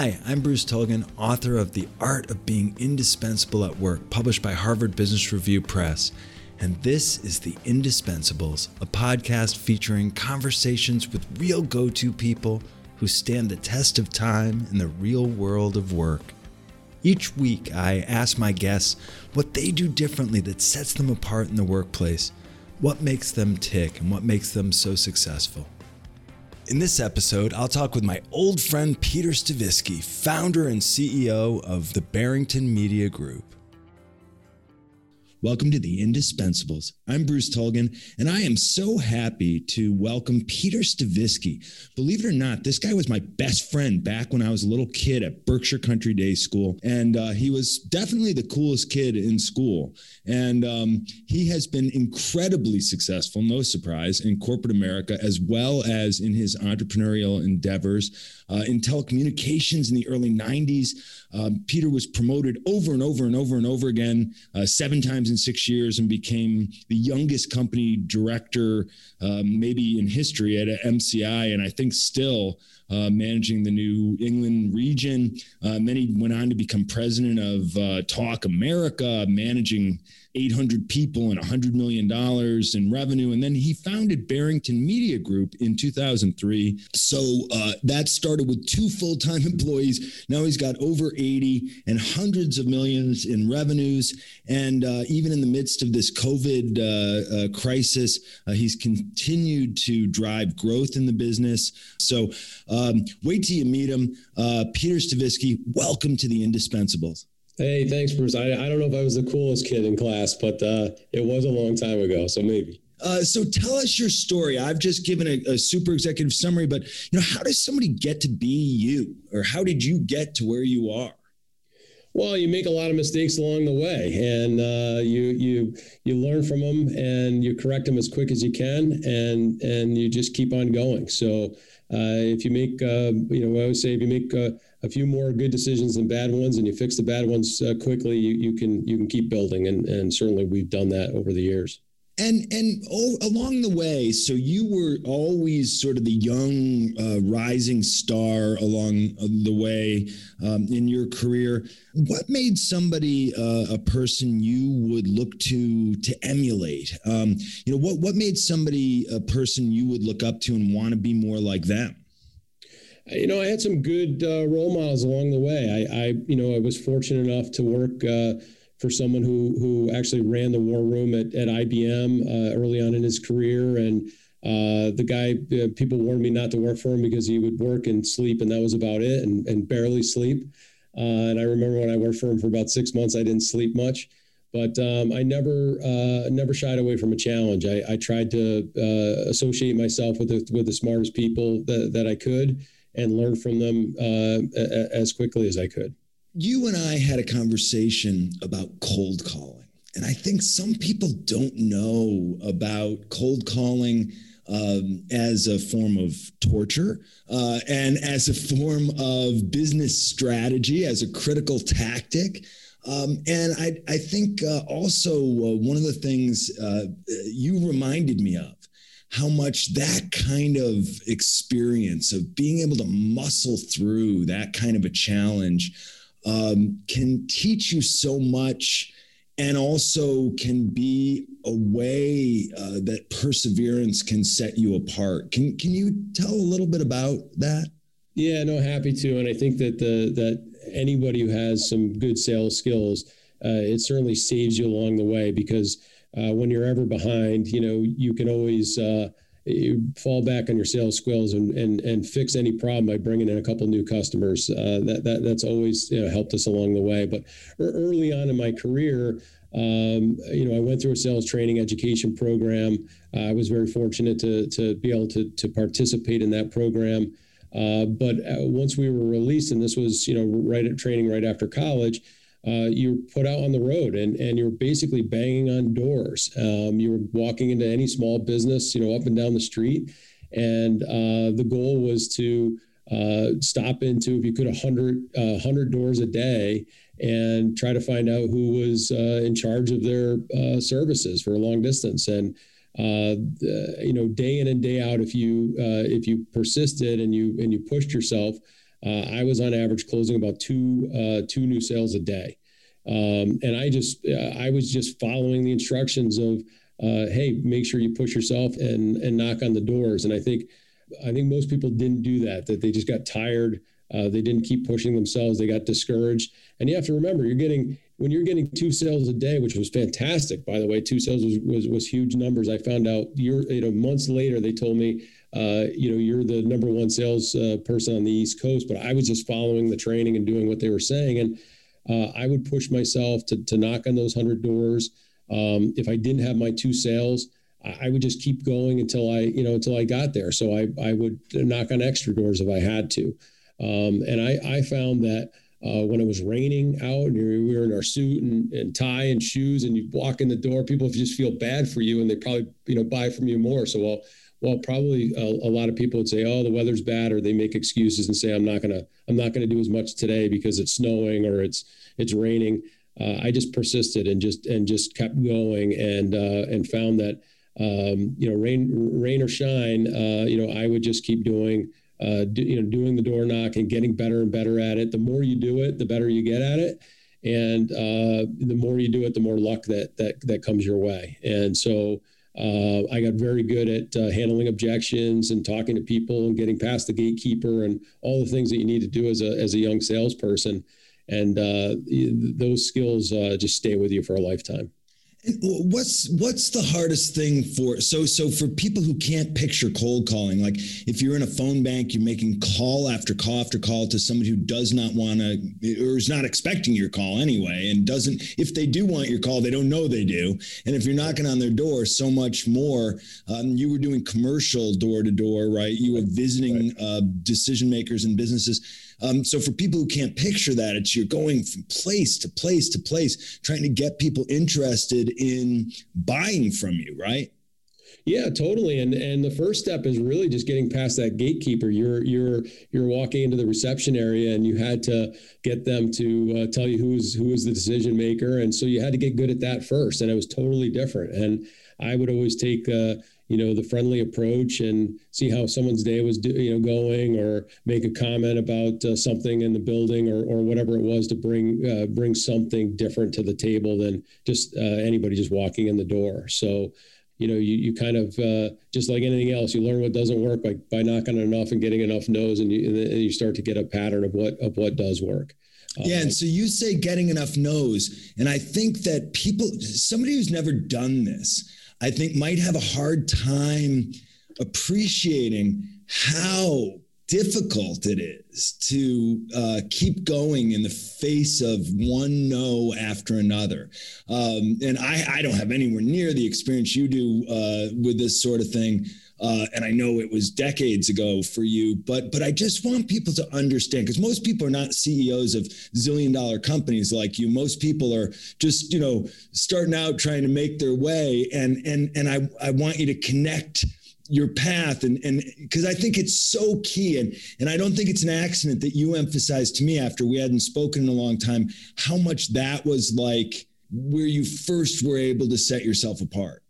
Hi, I'm Bruce Tulgan, author of The Art of Being Indispensable at Work, published by Harvard Business Review Press. And this is The Indispensables, a podcast featuring conversations with real go to people who stand the test of time in the real world of work. Each week, I ask my guests what they do differently that sets them apart in the workplace, what makes them tick, and what makes them so successful. In this episode, I'll talk with my old friend Peter Stavisky, founder and CEO of the Barrington Media Group. Welcome to the Indispensables. I'm Bruce Tulgan, and I am so happy to welcome Peter Stavisky. Believe it or not, this guy was my best friend back when I was a little kid at Berkshire Country Day School, and uh, he was definitely the coolest kid in school. And um, he has been incredibly successful, no surprise, in corporate America as well as in his entrepreneurial endeavors. Uh, in telecommunications in the early 90s, um, Peter was promoted over and over and over and over again, uh, seven times in six years, and became the youngest company director, um, maybe in history at MCI, and I think still. Uh, managing the New England region. Uh, then he went on to become president of uh, Talk America, managing 800 people and $100 million in revenue. And then he founded Barrington Media Group in 2003. So uh, that started with two full time employees. Now he's got over 80 and hundreds of millions in revenues. And uh, even in the midst of this COVID uh, uh crisis, uh, he's continued to drive growth in the business. So um, wait till you meet him. Uh, Peter Stavisky, welcome to the Indispensables. Hey, thanks, Bruce. I, I don't know if I was the coolest kid in class, but uh, it was a long time ago, so maybe. Uh, so tell us your story. I've just given a, a, super executive summary, but you know, how does somebody get to be you, or how did you get to where you are? Well, you make a lot of mistakes along the way, and uh, you you you learn from them, and you correct them as quick as you can, and and you just keep on going. So uh, if you make, uh, you know, I always say if you make uh, a few more good decisions than bad ones, and you fix the bad ones quickly, you, you can you can keep building, and and certainly we've done that over the years. And and oh, along the way, so you were always sort of the young uh, rising star along the way um, in your career. What made somebody uh, a person you would look to to emulate? Um, you know, what what made somebody a person you would look up to and want to be more like them? You know, I had some good uh, role models along the way. I, I, you know, I was fortunate enough to work uh, for someone who who actually ran the war room at, at IBM uh, early on in his career. And uh, the guy, uh, people warned me not to work for him because he would work and sleep, and that was about it, and, and barely sleep. Uh, and I remember when I worked for him for about six months, I didn't sleep much. But um, I never never shied away from a challenge. I, I tried to associate myself with the, with the smartest people that, that I could and learn from them as quickly as I could you and I had a conversation about cold calling. And I think some people don't know about cold calling um, as a form of torture uh, and as a form of business strategy, as a critical tactic. Um, and I, I think uh, also uh, one of the things uh, you reminded me of how much that kind of experience of being able to muscle through that kind of a challenge um, can teach you so much and also can be a way uh, that perseverance can set you apart. Can can you tell a little bit about that? Yeah, no, happy to. And I think that the that anybody who has some good sales skills, uh, it certainly saves you along the way because uh, when you're ever behind, you know, you can always uh, fall back on your sales skills and, and, and fix any problem by bringing in a couple new customers. Uh, that, that that's always you know, helped us along the way. But early on in my career, um, you know, I went through a sales training education program. I was very fortunate to, to be able to, to participate in that program. Uh, but uh, once we were released, and this was, you know, right at training right after college, uh, you're put out on the road and, and you're basically banging on doors. Um, you're walking into any small business, you know, up and down the street. And uh, the goal was to uh, stop into, if you could, 100, 100 uh, doors a day and try to find out who was uh, in charge of their uh, services for a long distance. And you know, day in and day out, if you if you persisted and you and you pushed yourself, uh, I was on average closing about two uh, two new sales a day, um, and I just uh, I was just following the instructions of uh, hey, make sure you push yourself and and knock on the doors. And I think I think most people didn't do that. That they just got tired. Uh, they didn't keep pushing themselves. They got discouraged. And you have to remember, you're getting when you're getting two sales a day, which was fantastic, by the way. Two sales was was, was huge numbers. I found out year you know months later they told me uh, you know, you're the number one sales uh, person on the East Coast, but I was just following the training and doing what they were saying. And uh, I would push myself to, to knock on those 100 doors. Um, if I didn't have my two sales, I would just keep going until I, you know, until I got there. So I, I would knock on extra doors if I had to. Um, and I, I found that uh, when it was raining out and we were in our suit and, and tie and shoes and you walk in the door, people just feel bad for you and they probably, you know, buy from you more. So, well, well, probably a, a, lot of people would say, "Oh, the weather's bad," or they make excuses and say, "I'm not gonna, I'm not gonna do as much today because it's snowing or it's it's raining." Uh, I just persisted and just and just kept going and uh, and found that um, you know, rain rain or shine, uh, you know, I would just keep doing. Uh, do, you know, doing the door knock and getting better and better at it. The more you do it, the better you get at it, and uh, the more you do it, the more luck that that that comes your way. And so, uh, I got very good at uh, handling objections and talking to people and getting past the gatekeeper and all the things that you need to do as a as a young salesperson. And uh, those skills uh, just stay with you for a lifetime. What's what's the hardest thing for so so for people who can't picture cold calling like if you're in a phone bank you're making call after call after call to somebody who does not want to or is not expecting your call anyway and doesn't if they do want your call they don't know they do and if you're knocking on their door so much more um, you were doing commercial door to door right? You were visiting right. uh, decision makers and businesses um, so for people who can't picture that, it's you're going from place to place to place, trying to get people interested in buying from you, right? Yeah, totally. And and the first step is really just getting past that gatekeeper. You're you're you're walking into the reception area, and you had to get them to uh, tell you who's who is the decision maker, and so you had to get good at that first. And it was totally different. And I would always take. Uh, you know the friendly approach and see how someone's day was do, you know going or make a comment about uh, something in the building or, or whatever it was to bring uh, bring something different to the table than just uh, anybody just walking in the door. So you know you, you kind of uh, just like anything else you learn what doesn't work by, by knocking enough and getting enough no's and you, and you start to get a pattern of what of what does work. Yeah, and so you say getting enough no's, and I think that people, somebody who's never done this, I think might have a hard time appreciating how difficult it is to uh, keep going in the face of one no after another. Um, and I, I, don't have anywhere near the experience you do uh, with this sort of thing. Uh, and I know it was decades ago for you, but but I just want people to understand because most people are not CEOs of zillion dollar companies like you. Most people are just you know starting out trying to make their way, and and and I I want you to connect your path and and because I think it's so key and and I don't think it's an accident that you emphasized to me after we hadn't spoken in a long time how much that was like where you first were able to set yourself apart.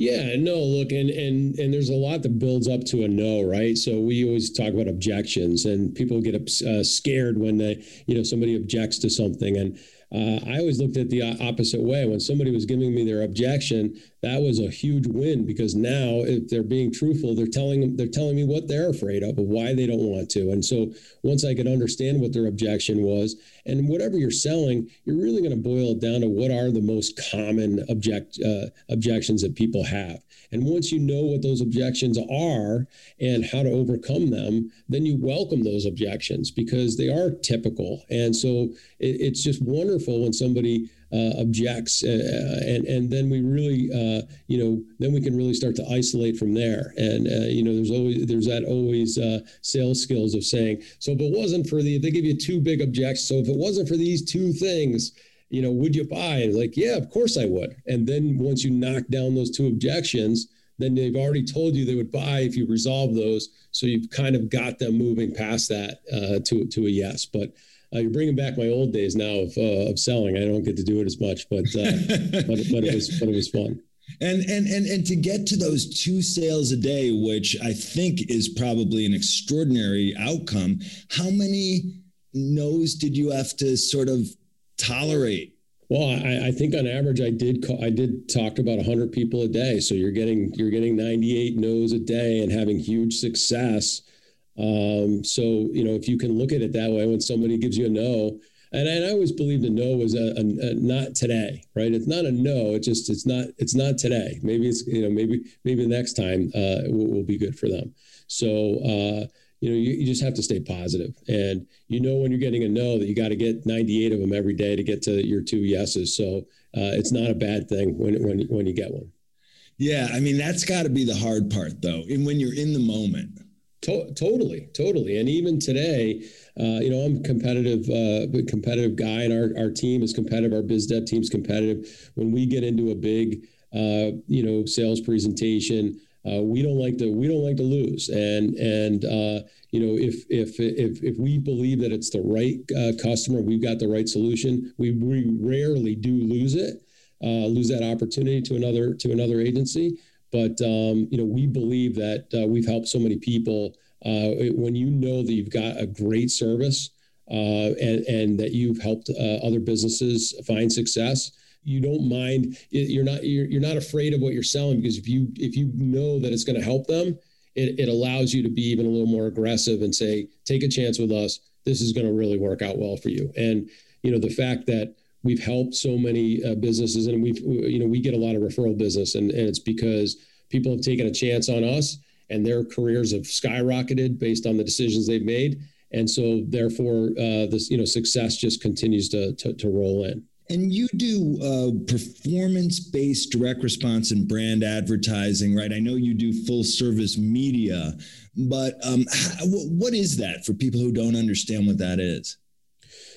Yeah, no, look, and and and there's a lot that builds up to a no, right? So we always talk about objections, and people get uh, scared when they, you know, somebody objects to something, and uh, I always looked at the opposite way. When somebody was giving me their objection, that was a huge win because now, if they're being truthful, they're telling they're telling me what they're afraid of, why they don't want to. And so, once I could understand what their objection was, and whatever you're selling, you're really going to boil it down to what are the most common object uh, objections that people have. And once you know what those objections are and how to overcome them, then you welcome those objections because they are typical. And so it, it's just wonderful when somebody objects, uh, and and then we really, uh, you know, then we can really start to isolate from there. And uh, you know, there's always there's that always uh, sales skills of saying, so if it wasn't for the, they give you two big objections. So if it wasn't for these two things, you know, would you buy? Like, yeah, of course I would. And then once you knock down those two objections, then they've already told you they would buy if you resolve those. So you've kind of got them moving past that uh, to to a yes. But uh, you're bringing back my old days now of uh, of selling. I don't get to do it as much, but uh, but, but yeah. it was but it was fun. And and and and to get to those two sales a day, which I think is probably an extraordinary outcome, how many no's did you have to sort of tolerate? Well, I, I think on average, I did call, I did talk to about 100 people a day. So you're getting you're getting 98 no's a day and having huge success. Um, so you know if you can look at it that way, when somebody gives you a no, and I, and I always believed a no was a, a, a, not today, right? It's not a no. It's just it's not it's not today. Maybe it's you know maybe maybe next time uh, will, will be good for them. So uh, you know you, you just have to stay positive, and you know when you're getting a no that you got to get 98 of them every day to get to your two yeses. So uh, it's not a bad thing when when when you get one. Yeah, I mean that's got to be the hard part though, and when you're in the moment. To- totally, totally, and even today, uh, you know, I'm competitive, uh, competitive guy, and our, our team is competitive. Our biz dev team's competitive. When we get into a big, uh, you know, sales presentation, uh, we don't like to we don't like to lose. And and uh, you know, if if if if we believe that it's the right uh, customer, we've got the right solution. We, we rarely do lose it, lose that opportunity to another to another agency. But um, you know, we believe that uh, we've helped so many people. Uh, when you know that you've got a great service uh, and, and, that you've helped uh, other businesses find success, you don't mind. You're not you're, you're not afraid of what you're selling because if you if you know that it's going to help them, it, it allows you to be even a little more aggressive and say, take a chance with us. This is going to really work out well for you. And you know the fact that we've helped so many uh, businesses and we've you know we get a lot of referral business and, and it's because people have taken a chance on us and their careers have skyrocketed based on the decisions they've made and so therefore uh, this you know success just continues to, to, to roll in and you do uh, performance based direct response and brand advertising, right? I know you do full service media, but um, what is that for people who don't understand what that is?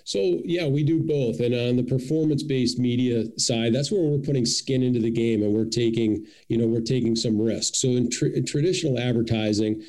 So yeah, we do both. And on the performance-based media side, that's where we're putting skin into the game, and we're taking, you know, we're taking some risks. So in, in traditional advertising,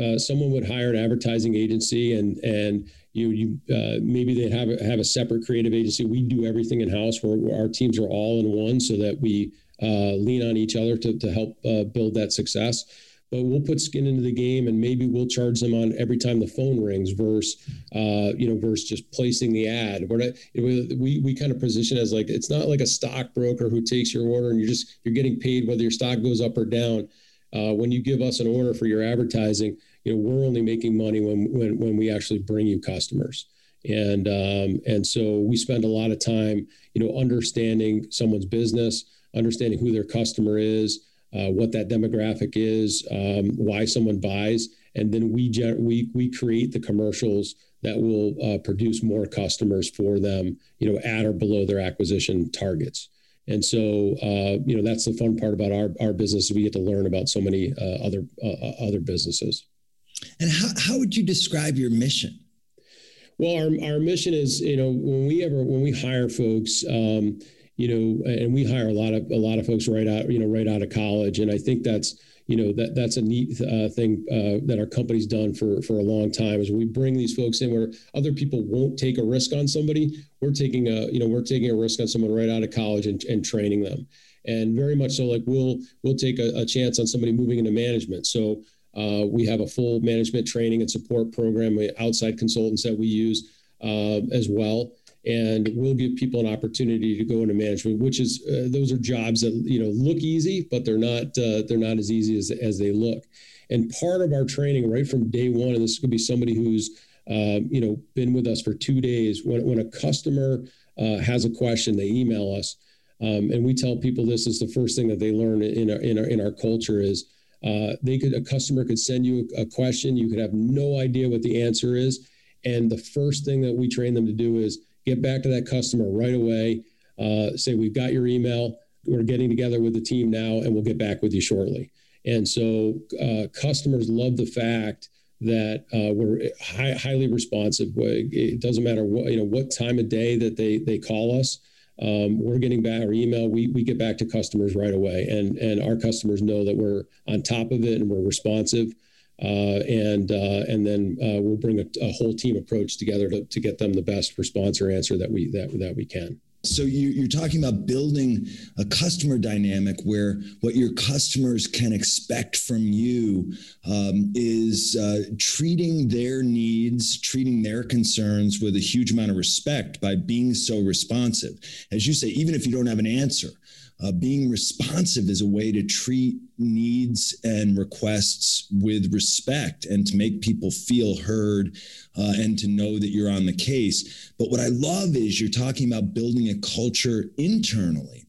uh, someone would hire an advertising agency, and and you you uh, maybe they have a, have a separate creative agency. We do everything in house. Where our teams are all in one, so that we uh, lean on each other to to help uh, build that success but we'll put skin into the game and maybe we'll charge them on every time the phone rings versus uh, you know versus just placing the ad. We're not, we, we kind of position as like it's not like a stockbroker who takes your order and you're just you're getting paid whether your stock goes up or down. Uh, when you give us an order for your advertising you know we're only making money when when, when we actually bring you customers. And um, and so we spend a lot of time you know understanding someone's business understanding who their customer is uh, what that demographic is, um, why someone buys, and then we we we create the commercials that will uh, produce more customers for them, you know, at or below their acquisition targets. And so, uh, you know, that's the fun part about our our business. We get to learn about so many uh, other uh, other businesses. And how how would you describe your mission? Well, our, our mission is, you know, when we ever when we hire folks. Um, you know, and we hire a lot of a lot of folks right out, you know, right out of college, and I think that's you know that that's a neat uh, thing uh, that our company's done for for a long time is we bring these folks in where other people won't take a risk on somebody. We're taking a you know we're taking a risk on someone right out of college and, and training them, and very much so like we'll we'll take a, a chance on somebody moving into management. So uh, we have a full management training and support program, outside consultants that we use uh, as well and we'll give people an opportunity to go into management which is uh, those are jobs that you know look easy but they're not uh, they're not as easy as, as they look. And part of our training right from day one and this could be somebody who's uh, you know been with us for two days when, when a customer uh, has a question they email us um, and we tell people this is the first thing that they learn in our in our, in our culture is uh, they could a customer could send you a question you could have no idea what the answer is and the first thing that we train them to do is get back to that customer right away. Uh, say, we've got your email. We're getting together with the team now, and we'll get back with you shortly. And so uh, customers love the fact that uh, we're high, highly responsive. It doesn't matter what you know what time of day that they they call us. Um, we're getting back our email. We, we get back to customers right away, and and our customers know that we're on top of it and we're responsive. Uh, and uh, and then uh, we'll bring a, a, whole team approach together to, to get them the best response or answer that we that that we can. So you, are talking about building a customer dynamic where what your customers can expect from you um, is uh, treating their needs, treating their concerns with a huge amount of respect by being so responsive. As you say, even if you don't have an answer, uh, being responsive is a way to treat needs and requests with respect and to make people feel heard uh, and to know that you're on the case. But what I love is you're talking about building a culture internally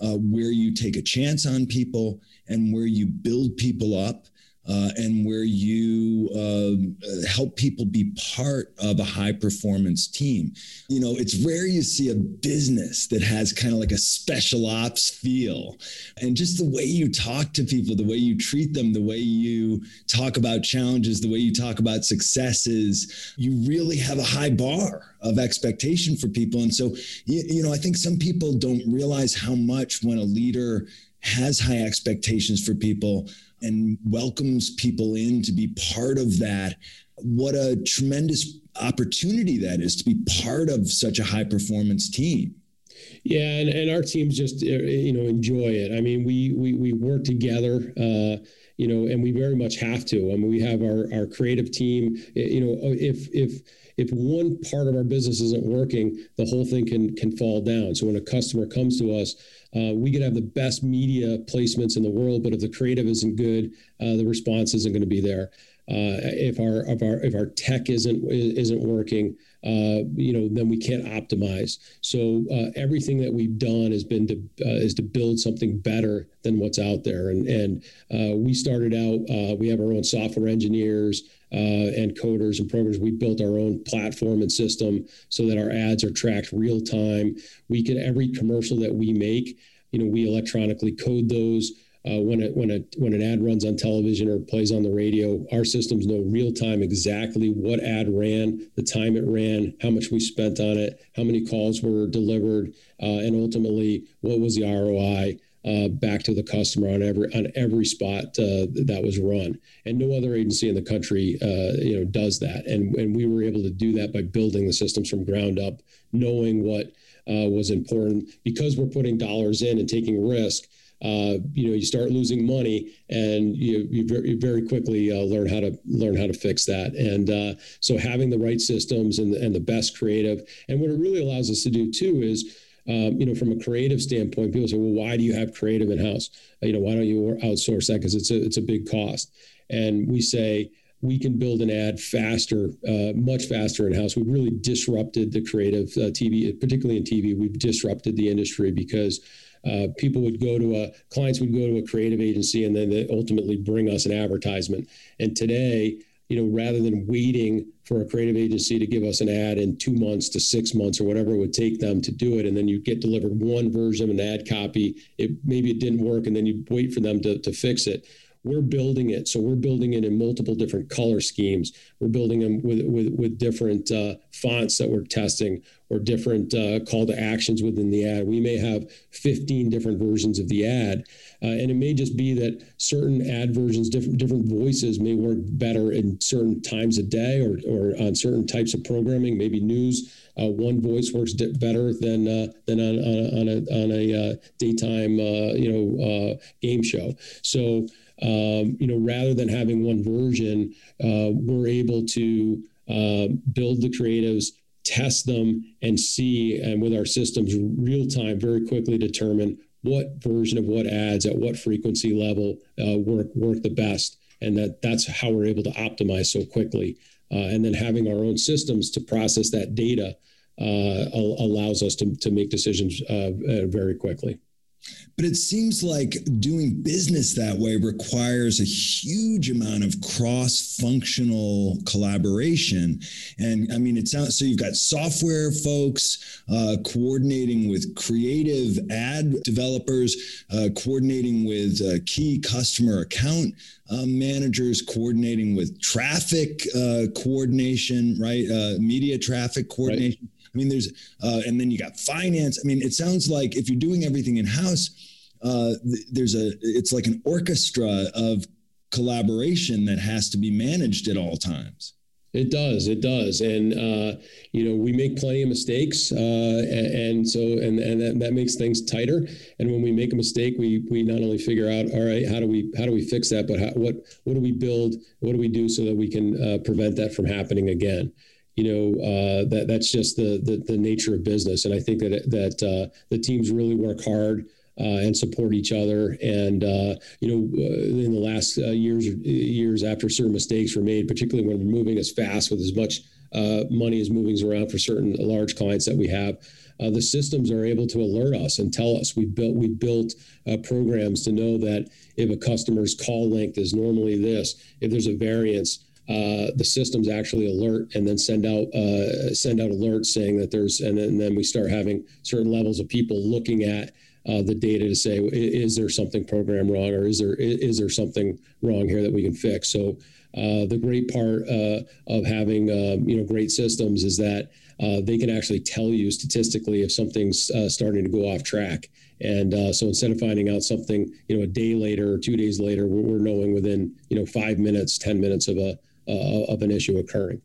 uh, where you take a chance on people and where you build people up uh, and where you uh, help people be part of a high performance team. You know, it's rare you see a business that has kind of like a special ops feel. And just the way you talk to people, the way you treat them, the way you talk about challenges, the way you talk about successes, you really have a high bar of expectation for people. And so, you, you know, I think some people don't realize how much when a leader has high expectations for people and welcomes people in to be part of that. What a tremendous opportunity that is to be part of such a high performance team. Yeah, and, and our teams just uh, you know enjoy it. I mean, we we we work together. Uh, you know, and we very much have to. I mean, we have our our creative team. You know, if if if one part of our business isn't working, the whole thing can can fall down. So when a customer comes to us, uh, we could have the best media placements in the world, but if the creative isn't good, uh, the response isn't going to be there. Uh, if our if our if our tech isn't isn't working, you know, then we can't optimize. So uh, everything that we've done has been to uh, is to build something better than what's out there. And and we started out. we have our own software engineers and coders and programmers. We built our own platform and system so that our ads are tracked real time. We can every commercial that we make, you know, we electronically code those. Uh, when a, when a when an ad runs on television or plays on the radio, our systems know real time exactly what ad ran, the time it ran, how much we spent on it, how many calls were delivered, uh, and ultimately what was the ROI. Uh, back to the customer on every on every spot uh, that was run, and no other agency in the country, uh, you know, does that. And and we were able to do that by building the systems from ground up, knowing what uh, was important because we're putting dollars in and taking risk uh, you know you start losing money and you, you, very, you very quickly uh, learn how to learn how to fix that and uh, so having the right systems and, and the best creative and what it really allows us to do too is um, you know, from a creative standpoint, people say, "Well, why do you have creative in house? You know, why don't you outsource that? Because it's a it's a big cost." And we say we can build an ad faster, uh, much faster in house. We've really disrupted the creative uh, TV, particularly in TV. We've disrupted the industry because uh, people would go to a clients would go to a creative agency and then they ultimately bring us an advertisement. And today, you know, rather than waiting for a creative agency to give us an ad in two months to six months or whatever it would take them to do it, and then you get delivered one version of an ad copy, it maybe it didn't work, and then you wait for them to, to fix it we're building it. So we're building it in multiple different color schemes. We're building them with with, with different uh, fonts that we're testing or different uh, call to actions within the ad. We may have 15 different versions of the ad, uh, and it may just be that certain ad versions, different different voices may work better in certain times of day or or on certain types of programming. Maybe news. Uh, one voice works better than uh, than on, on, on a on a uh, daytime uh, you know uh, game show. So um, you know, rather than having one version, uh, we're able to uh, build the creatives, test them, and see, and with our systems, real time, very quickly determine what version of what ads at what frequency level uh, work work the best, and that that's how we're able to optimize so quickly. Uh, and then having our own systems to process that data uh, allows us to, to make decisions uh, very quickly. But it seems like doing business that way requires a huge amount of cross functional collaboration. And I mean, it sounds so you've got software folks uh, coordinating with creative ad developers, uh, coordinating with uh, key customer account uh, managers, coordinating with traffic uh, coordination, right? Uh, media traffic coordination. Right I mean, there's, uh, and then you got finance. I mean, it sounds like if you're doing everything in house, uh, th- there's a, it's like an orchestra of collaboration that has to be managed at all times. It does. It does. And, uh, you know, we make plenty of mistakes. Uh, and, and, so, and, and that, that, makes things tighter. And when we make a mistake, we, we not only figure out, all right, how do we, how do we fix that, but how, what, what do we build? What do we do so that we can uh, prevent that from happening again? You know, uh, that, that's just the, the, the, nature of business. And I think that, that uh, the teams really work hard uh, and support each other. And uh, you know, uh, in the last uh, years years after certain mistakes were made, particularly when we're moving as fast with as much uh, money as moving around for certain large clients that we have. Uh, the systems are able to alert us and tell us we built we built programs to know that if a customer's call length is normally this, if there's a variance, uh, the systems actually alert and then send out uh, send out alerts saying that there's and then, and then, we start having certain levels of people looking at uh, the data to say is there something program wrong or is there is there something wrong here that we can fix? So uh, the great part uh, of having um, you know great systems is that uh, they can actually tell you statistically if something's starting to go off track. And uh, so instead of finding out something you know a day later or two days later we're, we're knowing within you know five minutes ten minutes of a of an issue occurring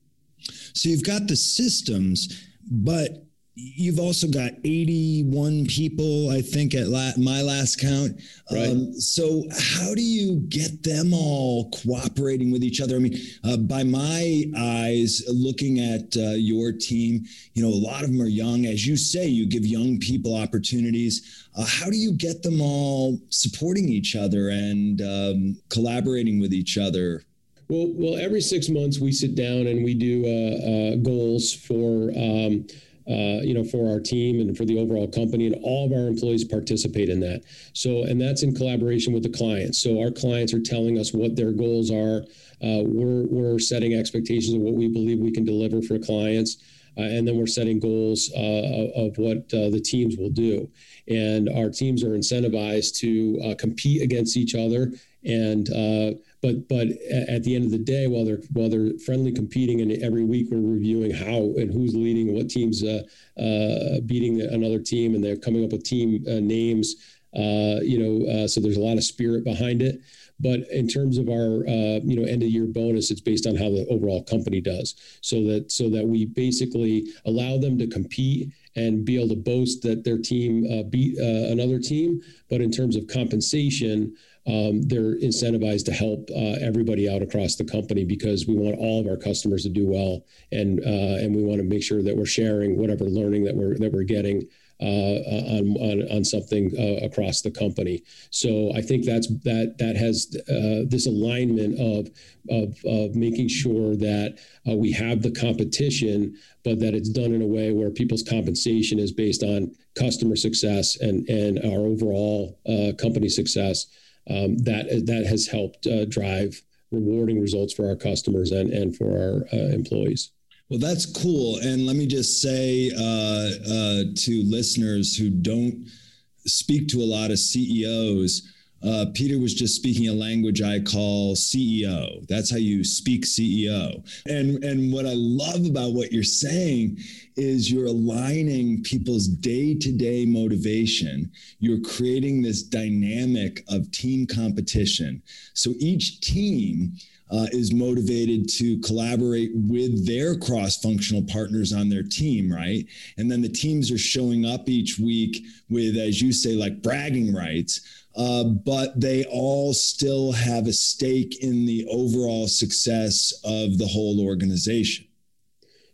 so you've got the systems but you've also got 81 people, I think, at la- my last count. Right. Um, so, how do you get them all cooperating with each other? I mean, uh, by my eyes, looking at uh, your team, you know, a lot of them are young. As you say, you give young people opportunities. Uh, how do you get them all supporting each other and um, collaborating with each other? Well, well, every six months we sit down and we do uh, uh, goals for. Um, uh, you know, for our team and for the overall company, and all of our employees participate in that. So, and that's in collaboration with the clients. So, our clients are telling us what their goals are. Uh, we're we're setting expectations of what we believe we can deliver for clients. Uh, and then we're setting goals uh, of what uh, the teams will do. And our teams are incentivized to uh, compete against each other and but but at the end of the day, while they're while they're friendly competing, and every week we're reviewing how and who's leading, what teams uh, uh, beating another team, and they're coming up with team uh, names. Uh, you know, uh, so there's a lot of spirit behind it. But in terms of our you know end of year bonus, it's based on how the overall company does. So that so that we basically allow them to compete and be able to boast that their team beat another team. But in terms of compensation um, they're incentivized to help uh, everybody out across the company because we want all of our customers to do well, and uh, and we want to make sure that we're sharing whatever learning that we're that we're getting uh, on, on, on something uh, across the company. So I think that's that that has uh, this alignment of, of of making sure that uh, we have the competition, but that it's done in a way where people's compensation is based on customer success and and our overall company success um, that that has helped uh, drive rewarding results for our customers and and for our uh, employees. Well, that's cool. And let me just say uh, uh to listeners who don't speak to a lot of CEOs uh, Peter was just speaking a language I call CEO. That's how you speak CEO. And and what I love about what you're saying is you're aligning people's day-to-day motivation. You're creating this dynamic of team competition. So each team uh, is motivated to collaborate with their cross-functional partners on their team, right? And then the teams are showing up each week with, as you say, like bragging rights uh, but they all still have a stake in the overall success of the whole organization.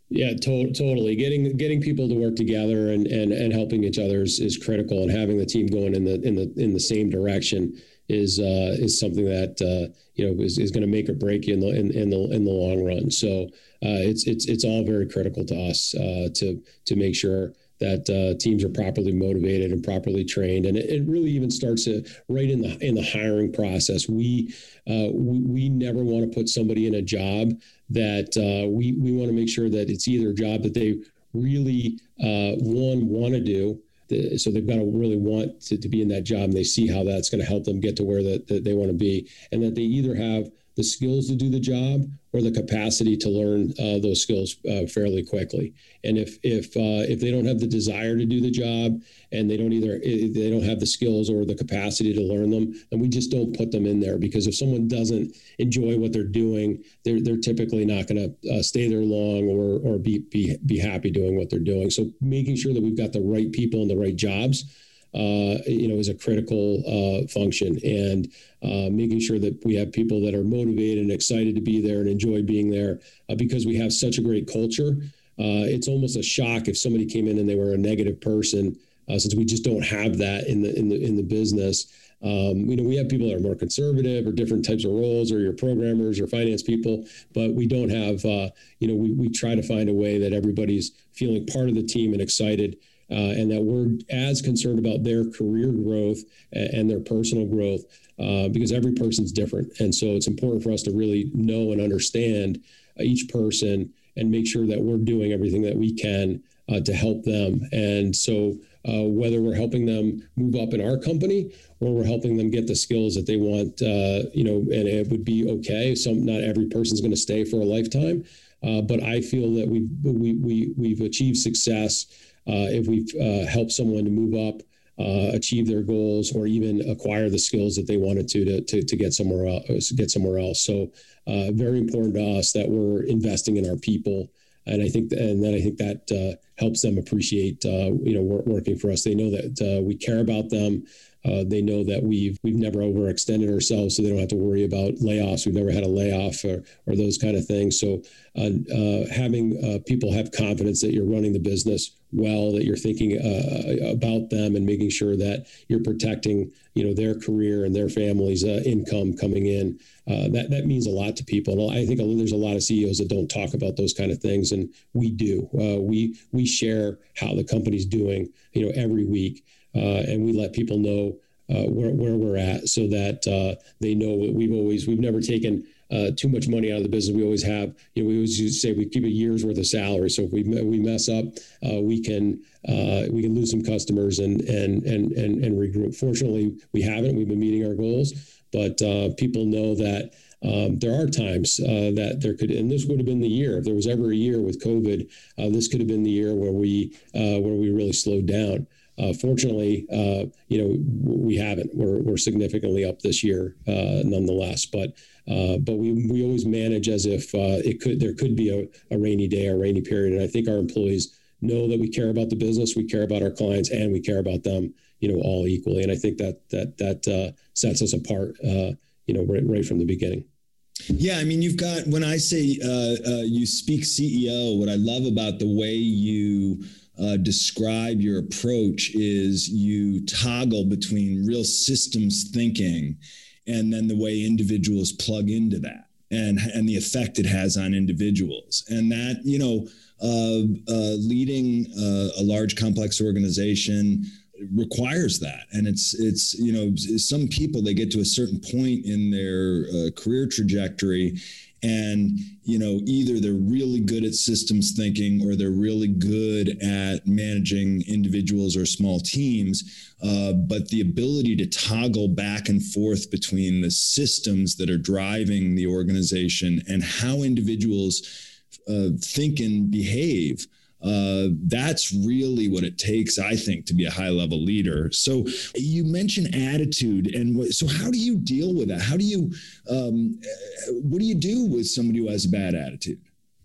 Yeah, to- totally. Getting getting people to work together and, and, and helping each other is, is critical, and having the team going in the in the in the same direction is uh, is something that uh, you know is, is going to make or break you in the in, in the in the long run. So uh, it's it's it's all very critical to us uh, to to make sure that uh, teams are properly motivated and properly trained, and it, it really even starts right in the in the hiring process. We uh, we, we, never want to put somebody in a job that uh, we we want to make sure that it's either a job that they really uh, one want to do. The, so they've got to really want to, to be in that job, and they see how that's going to help them get to where that, that they want to be, and that they either have the skills to do the job or the capacity to learn uh, those skills uh, fairly quickly. And if if uh, if they don't have the desire to do the job and they don't either they don't have the skills or the capacity to learn them, then we just don't put them in there because if someone doesn't enjoy what they're doing, they're they're typically not going to uh, stay there long or or be be be happy doing what they're doing. So making sure that we've got the right people in the right jobs you know, is a critical uh, function. And uh, making sure that we have people that are motivated and excited to be there and enjoy being there uh, because we have such a great culture. Uh, it's almost a shock if somebody came in and they were a negative person, uh, since we just don't have that in the in the in the business. Um, you know, we have people that are more conservative or different types of roles, or your programmers or finance people, but we don't have. you know, we we try to find a way that everybody's feeling part of the team and excited uh, and that we're as concerned about their career growth and, their personal growth uh, because every person's different. And so it's important for us to really know and understand uh, each person and make sure that we're doing everything that we can uh, to help them. And so uh, whether we're helping them move up in our company or we're helping them get the skills that they want, uh, you know, and it would be okay. Some not every person's going to stay for a lifetime, uh, but I feel that we've we, we we've achieved success uh, if we've uh, helped someone to move up, uh, achieve their goals, or even acquire the skills that they wanted to to, to, to get somewhere else. Get somewhere else. So very important to us that we're investing in our people and I think, and then I think that uh, helps them appreciate, uh, you know, working for us. They know that uh, we care about them. Uh, they know that we've we've never overextended ourselves, so they don't have to worry about layoffs. We've never had a layoff or, or those kind of things. So uh, uh, having uh, people have confidence that you're running the business well, that you're thinking uh, about them, and making sure that you're protecting, you know, their career and their family's income coming in. that that means a lot to people. And I think there's a lot of CEOs that don't talk about those kind of things, and we do. we we share how the company's doing, you know, every week. Uh, and we let people know uh, where, where we're at so that uh, they know that we've always we've never taken uh, too much money out of the business. We always have, you know, we always say we keep a year's worth of salary. So if we we mess up, uh, we can uh, we can lose some customers and and and and and regroup. Fortunately, we haven't. We've been meeting our goals, but people know that. Um, there are times that there could, and this would have been the year if there was ever a year with COVID. This could have been the year where we where we really slowed down. Uh, fortunately, uh, you know, we haven't. We're, we're significantly up this year, uh, nonetheless. But uh, but we, we always manage as if uh, it could there could be a, a rainy day or rainy period. And I think our employees know that we care about the business, we care about our clients, and we care about them, you know, all equally. And I think that that that uh, sets us apart, you know, right right from the beginning. Yeah, I mean, you've got when I say you speak CEO, what I love about the way you uh, describe your approach is you toggle between real systems thinking and then the way individuals plug into that and and the effect it has on individuals. And that you know uh, uh, leading uh, a large complex organization requires that. And it's it's you know some people they get to a certain point in their uh, career trajectory and you know either they're really good at systems thinking or they're really good at managing individuals or small teams uh, but the ability to toggle back and forth between the systems that are driving the organization and how individuals uh, think and behave uh, that's really what it takes, I think, to be a high level leader. So you mentioned attitude, and so how do you deal with that? How do you, um, uh, what do you do with somebody who has a bad attitude?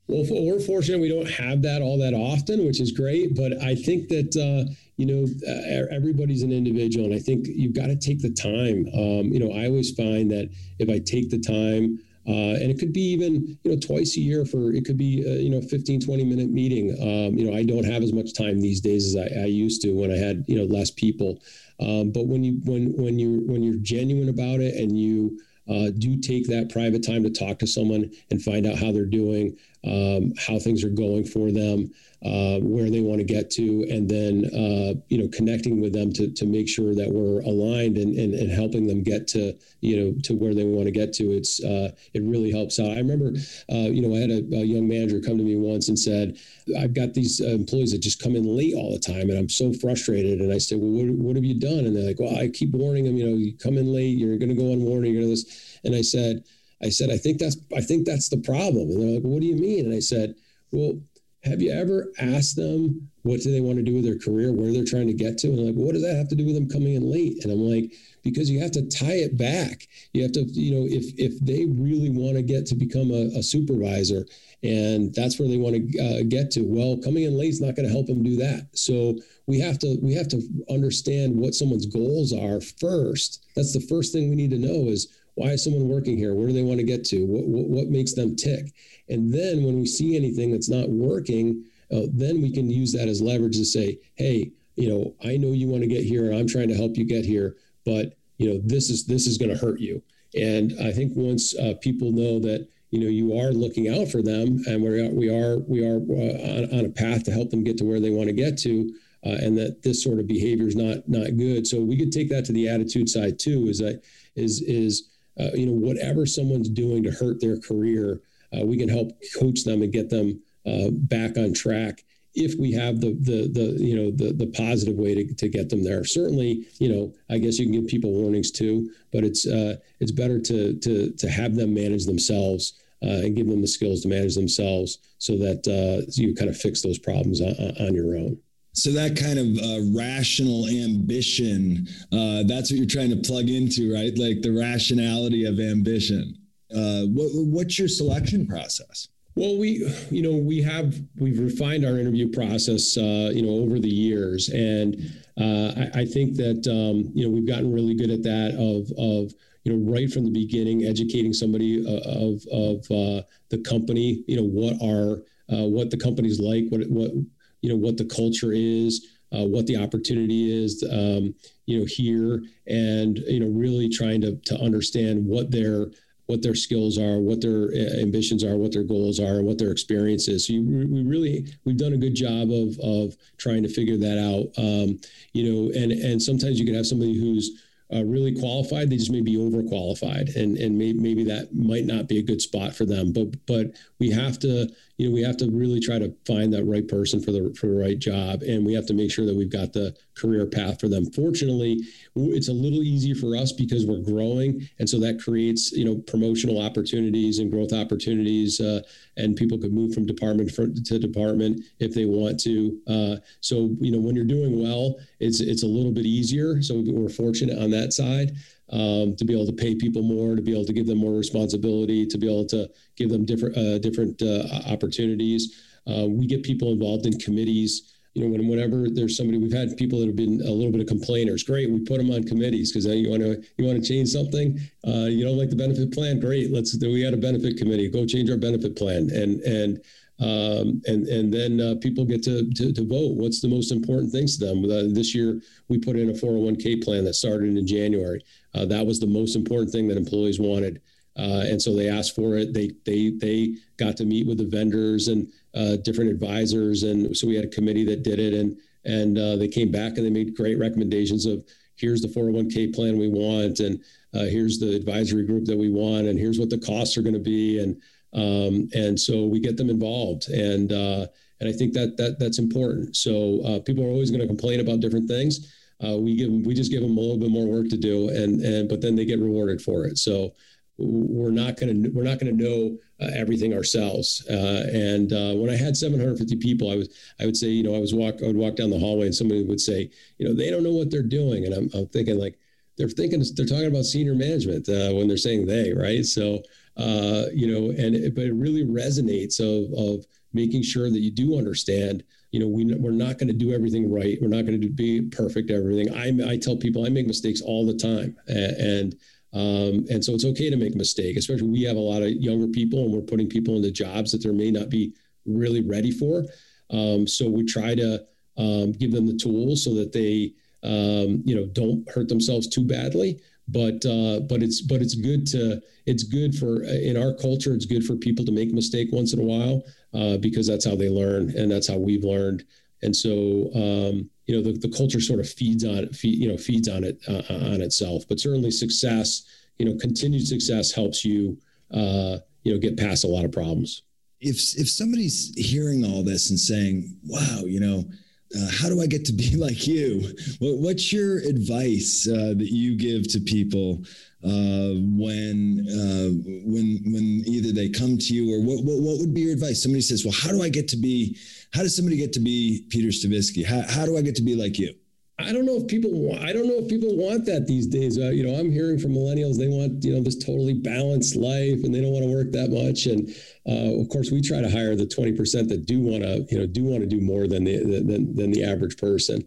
Well, we're fortunate we don't have that all that often, which is great. But I think that uh, you know uh, everybody's an individual, and I think you've got to take the time. Um, you know, I always find that if I take the time uh, and it could be even, you know, twice a year for, it could be, a, you know, 15, 20 minute meeting. Um, you know, I don't have as much time these days as I, I used to when I had, you know, less people. Um, but when you, when, when you, when you're genuine about it and you, uh, do take that private time to talk to someone and find out how they're doing, um, how things are going for them, uh, where they want to get to, and then uh, you know connecting with them to, to make sure that we're aligned and, and, and helping them get to you know to where they want to get to. It's uh, it really helps out. I remember uh, you know I had a, a, young manager come to me once and said, "I've got these uh, employees that just come in late all the time, and I'm so frustrated." And I said, "Well, what, what have you done?" And they're like, "Well, I keep warning them. You know, you come in late, you're going to go on warning, you're going to this." And I said I said, I think that's I think that's the problem. And they're like, what do you mean? And I said, well, have you ever asked them what do they want to do with their career, where they're trying to get to? And like, well, what does that have to do with them coming in late? And I'm like, because you have to tie it back. You have to, you know, if if they really want to get to become a, a supervisor, and that's where they want to uh, get to, well, coming in late is not going to help them do that. So we have to we have to understand what someone's goals are first. That's the first thing we need to know is why is someone working here? Where do they want to get to? What, what, what makes them tick? And then when we see anything that's not working, uh, then we can use that as leverage to say, hey, you know, I know you want to get here, and I'm trying to help you get here, but you know, this is this is going to hurt you. And I think once uh, people know that you know you are looking out for them, and we are we are we are uh, on, on, a path to help them get to where they want to get to, uh, and that this sort of behavior is not not good. So we could take that to the attitude side too. Is that is is uh, you know whatever someone's doing to hurt their career, uh, we can help coach them and get them uh, back on track if we have the the the you know the the positive way to, to get them there. Certainly, you know, I guess you can give people warnings too, but it's uh, it's better to to to have them manage themselves uh, and give them the skills to manage themselves, so that uh, you kind of fix those problems on, on your own. So that kind of uh, rational ambition, uh, that's what you're trying to plug into, right? Like the rationality of ambition. Uh, what, what's your selection process? Well, we, you know, we have we've refined our interview process, uh, you know, over the years, and uh, I, I, think that um, you know we've gotten really good at that. Of of you know, right from the beginning, educating somebody uh, of of the company, you know, what are what the company's like, what what you know, what the culture is. Uh, what the opportunity is, um, you know, here, and you know, really trying to to understand what their what their skills are, what their uh, ambitions are, what their goals are, and what their experience is. So you, we really we've done a good job of of trying to figure that out. Um, you know, and and sometimes you can have somebody who's uh, really qualified, they just may be overqualified, and and may, maybe that might not be a good spot for them. But but we have to you know we have to really try to find that right person for the for the right job, and we have to make sure that we've got the career path for them. Fortunately, it's a little easier for us because we're growing, and so that creates you know promotional opportunities and growth opportunities, uh, and people could move from department to department if they want to. Uh, so you know when you're doing well, it's it's a little bit easier. So we're fortunate on that side um, to be able to pay people more, to be able to give them more responsibility, to be able to give them different uh, different uh, opportunities. Uh, we get people involved in committees. You know, when, whenever there's somebody, we've had people that have been a little bit of complainers. Great, we put them on committees because you want to you want to change something. Uh, you don't like the benefit plan? Great, let's. We had a benefit committee. Go change our benefit plan and and um, and and then uh, people get to, to, to vote. What's the most important things to them? Uh, this year we put in a 401k plan that started in January. Uh, that was the most important thing that employees wanted, uh, and so they asked for it. They they they got to meet with the vendors and uh, different advisors, and so we had a committee that did it, and and uh, they came back and they made great recommendations of here's the 401k plan we want, and here's the advisory group that we want, and here's what the costs are going to be, and um, and so we get them involved, and uh, and I think that that that's important. So uh, people are always going to complain about different things. Uh, we give we just give them a little bit more work to do, and and but then they get rewarded for it. So we're not going to we're not going to know uh, everything ourselves. Uh, and uh, when I had 750 people, I was I would say you know I was walk I would walk down the hallway and somebody would say you know they don't know what they're doing, and I'm, I'm thinking like they're thinking they're talking about senior management uh, when they're saying they right. So uh, you know, and it, but it really resonates of of making sure that you do understand. You know, we we're not going to do everything right. We're not going to be perfect everything. I I tell people I make mistakes all the time, and um, and so it's okay to make a mistake. Especially we have a lot of younger people, and we're putting people into jobs that they may not be really ready for. Um, so we try to um, give them the tools so that they um, you know don't hurt themselves too badly but uh, but it's but it's good to it's good for in our culture it's good for people to make a mistake once in a while uh, because that's how they learn and that's how we've learned. And so um, you know the, the culture sort of feeds on it feed, you know feeds on it uh, on itself. But certainly success you know continued success helps you uh, you know get past a lot of problems. If if somebody's hearing all this and saying wow you know uh, how do I get to be like you? What, what's your advice uh, that you give to people uh, when uh, when when either they come to you or what, what what would be your advice? Somebody says, "Well, how do I get to be? How does somebody get to be Peter Stavisky? How how do I get to be like you?" I don't know if people want, I don't know if people want that these days. Uh, you know, I'm hearing from millennials, they want, you know, this totally balanced life and they don't want to work that much. And uh, of course we try to hire the 20% that do want to, you know, do want to do more than the, than, than the average person.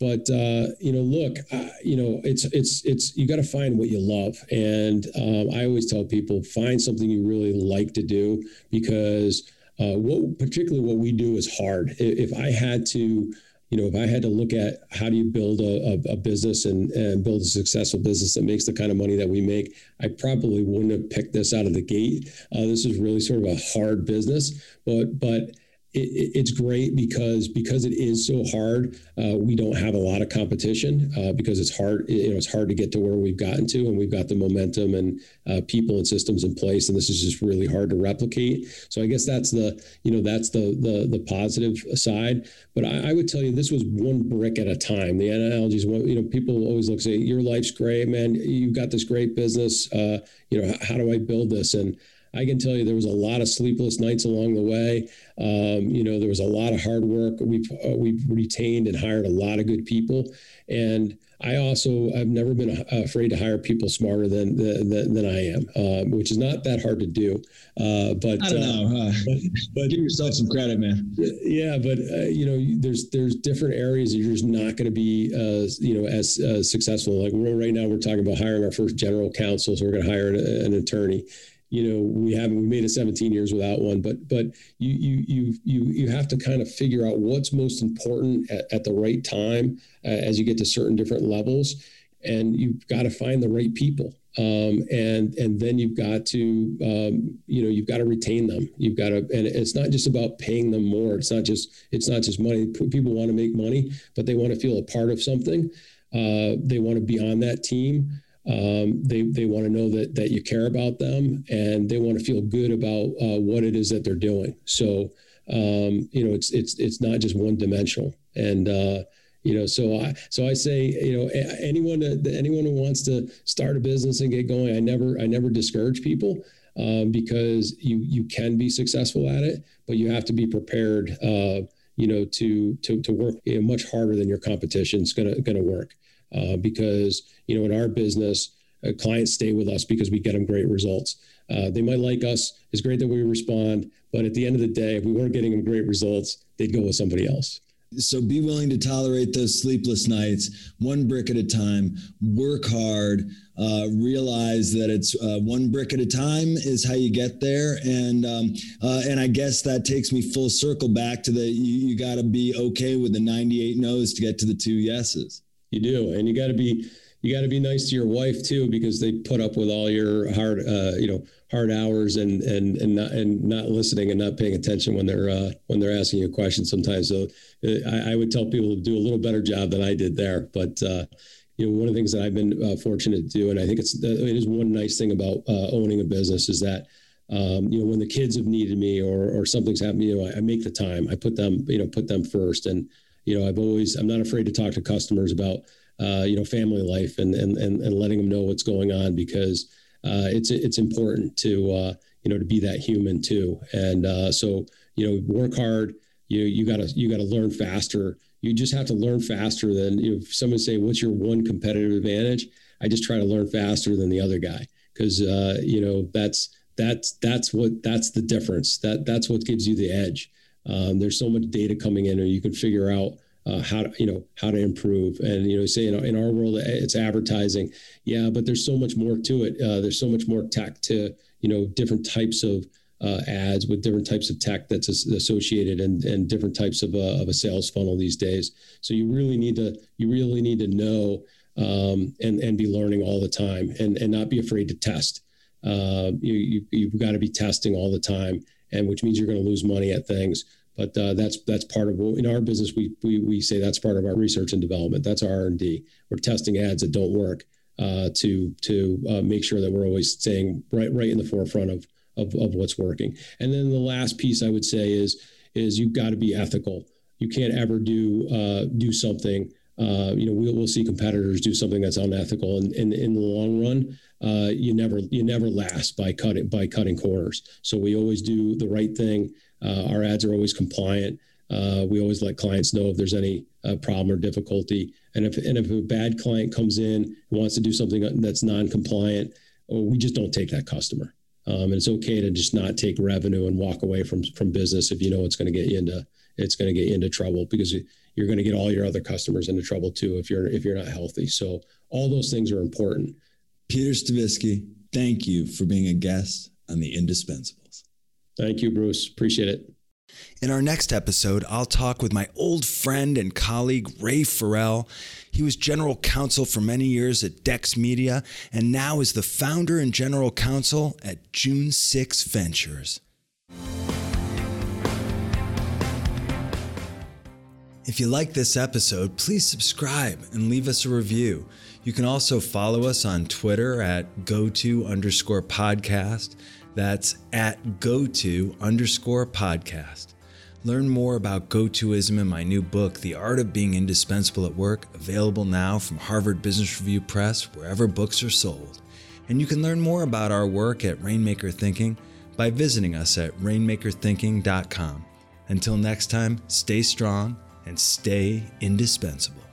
But, uh, you know, look, you know, it's, it's, it's, you got to find what you love. And um, I always tell people, find something you really like to do because uh, what, particularly what we do is hard. If I had to, you know, if I had to look at how do you build a, a, a, business and, and build a successful business that makes the kind of money that we make, I probably wouldn't have picked this out of the gate. Uh, this is really sort of a hard business, but but it, it's great because because it is so hard. Uh, we don't have a lot of competition uh, because it's hard. You know, it's hard to get to where we've gotten to, and we've got the momentum and uh, people and systems in place, and this is just really hard to replicate. So I guess that's the you know that's the the the positive side. But I, I would tell you this was one brick at a time. The analogies. You know, people always look say your life's great, man. You've got this great business. Uh, you know, how, how do I build this and I can tell you there was a lot of sleepless nights along the way. Um, you know, there was a lot of hard work. We've uh, we've retained and hired a lot of good people, and I also I've never been afraid to hire people smarter than than, than I am, uh, which is not that hard to do. Uh, but I don't uh, know. But, but, give yourself some credit, man. Yeah, but uh, you know, there's there's different areas that you're just not going to be uh, you know as successful. Like right now, we're talking about hiring our first general counsel, so we're going to hire an, an attorney you know we haven't we made it 17 years without one but but you you you you you have to kind of figure out what's most important at, at the right time uh, as you get to certain different levels. And you've got to find the right people um, and and then you've got to um, you know you've got to retain them. You've got to and it's not just about paying them more. It's not just it's not just money. People want to make money but they want to feel a part of something. Uh, they want to be on that team um, they they want to know that that you care about them, and they want to feel good about uh, what it is that they're doing. So um, you know, it's it's it's not just one dimensional. And uh, you know, so I so I say, you know, anyone anyone who wants to start a business and get going, I never I never discourage people. Um, because you you can be successful at it, but you have to be prepared, uh, you know, to to to work you know, much harder than your competition is gonna gonna work because you know in our business uh, clients stay with us because we get them great results. Uh, they might like us. It's great that we respond but at the end of the day if we weren't getting them great results they'd go with somebody else. So be willing to tolerate those sleepless nights one brick at a time. Work hard. Uh, realize that it's uh, one brick at a time is how you get there. And um, uh, and i guess that takes me full circle back to the you, you got to be okay with the 98 no's to get to the two yeses you do, and you got to be you got to be nice to your wife too because they put up with all your hard uh, you know hard hours and and and not and not listening and not paying attention when they're uh, when they're asking you a question sometimes. So uh, I, I, would tell people to do a little better job than I did there, but. Uh, you know, one of the things that I've been uh, fortunate to do, and I think it's it is one nice thing about uh, owning a business is that um, you know when the kids have needed me or or something's happened, you know, I, I make the time. I put them, you know, put them first, and you know, I've always I'm not afraid to talk to customers about uh, you know family life and, and and and letting them know what's going on because uh, it's it's important to uh, you know to be that human too. And uh, so you know, work hard. You you gotta you gotta learn faster. You just have to learn faster than you know, if someone say, "What's your one competitive advantage?" I just try to learn faster than the other guy because uh, you know that's that's that's what that's the difference. That that's what gives you the edge. Um, there's so much data coming in, and you can figure out uh, how to you know how to improve. And you know, say in our world, it's advertising, yeah, but there's so much more to it. Uh, there's so much more tech to you know different types of uh, ads with different types of tech that's associated and, and different types of a, of a sales funnel these days. So you really need to you really need to know um, and and be learning all the time and and not be afraid to test. Uh, you, you you've got to be testing all the time, and which means you're going to lose money at things. But uh, that's that's part of in our business. We, we we say that's part of our research and development. That's our R and D. We're testing ads that don't work uh, to to uh, make sure that we're always staying right right in the forefront of, of of what's working. And then the last piece I would say is is you've got to be ethical. You can't ever do uh, do something uh, you know, we'll, we'll see competitors do something that's unethical, and, and in the long run, uh, you never you never last by cutting by cutting corners. So we always do the right thing. Uh, our ads are always compliant. Uh, we always let clients know if there's any uh, problem or difficulty, and if and if a bad client comes in and wants to do something that's non-compliant, we just don't take that customer. Um, and it's okay to just not take revenue and walk away from from business if you know it's going to get you into it's going to get you into trouble because you're going to get all your other customers into trouble too if you're if you're not healthy. So all those things are important. Peter Stavisky, thank you for being a guest on the Indispensables. Thank you, Bruce. Appreciate it. In our next episode, I'll talk with my old friend and colleague, Ray Farrell. He was general counsel for many years at Dex Media and now is the founder and general counsel at June 6 Ventures. If you like this episode, please subscribe and leave us a review. You can also follow us on Twitter at go-to underscore podcast. That's at go-to underscore podcast. Learn more about go-toism in my new book, The Art of Being Indispensable at Work, available now from Harvard Business Review Press, wherever books are sold. And you can learn more about our work at Rainmaker Thinking by visiting us at rainmakerthinking.com. Until next time, stay strong and stay indispensable.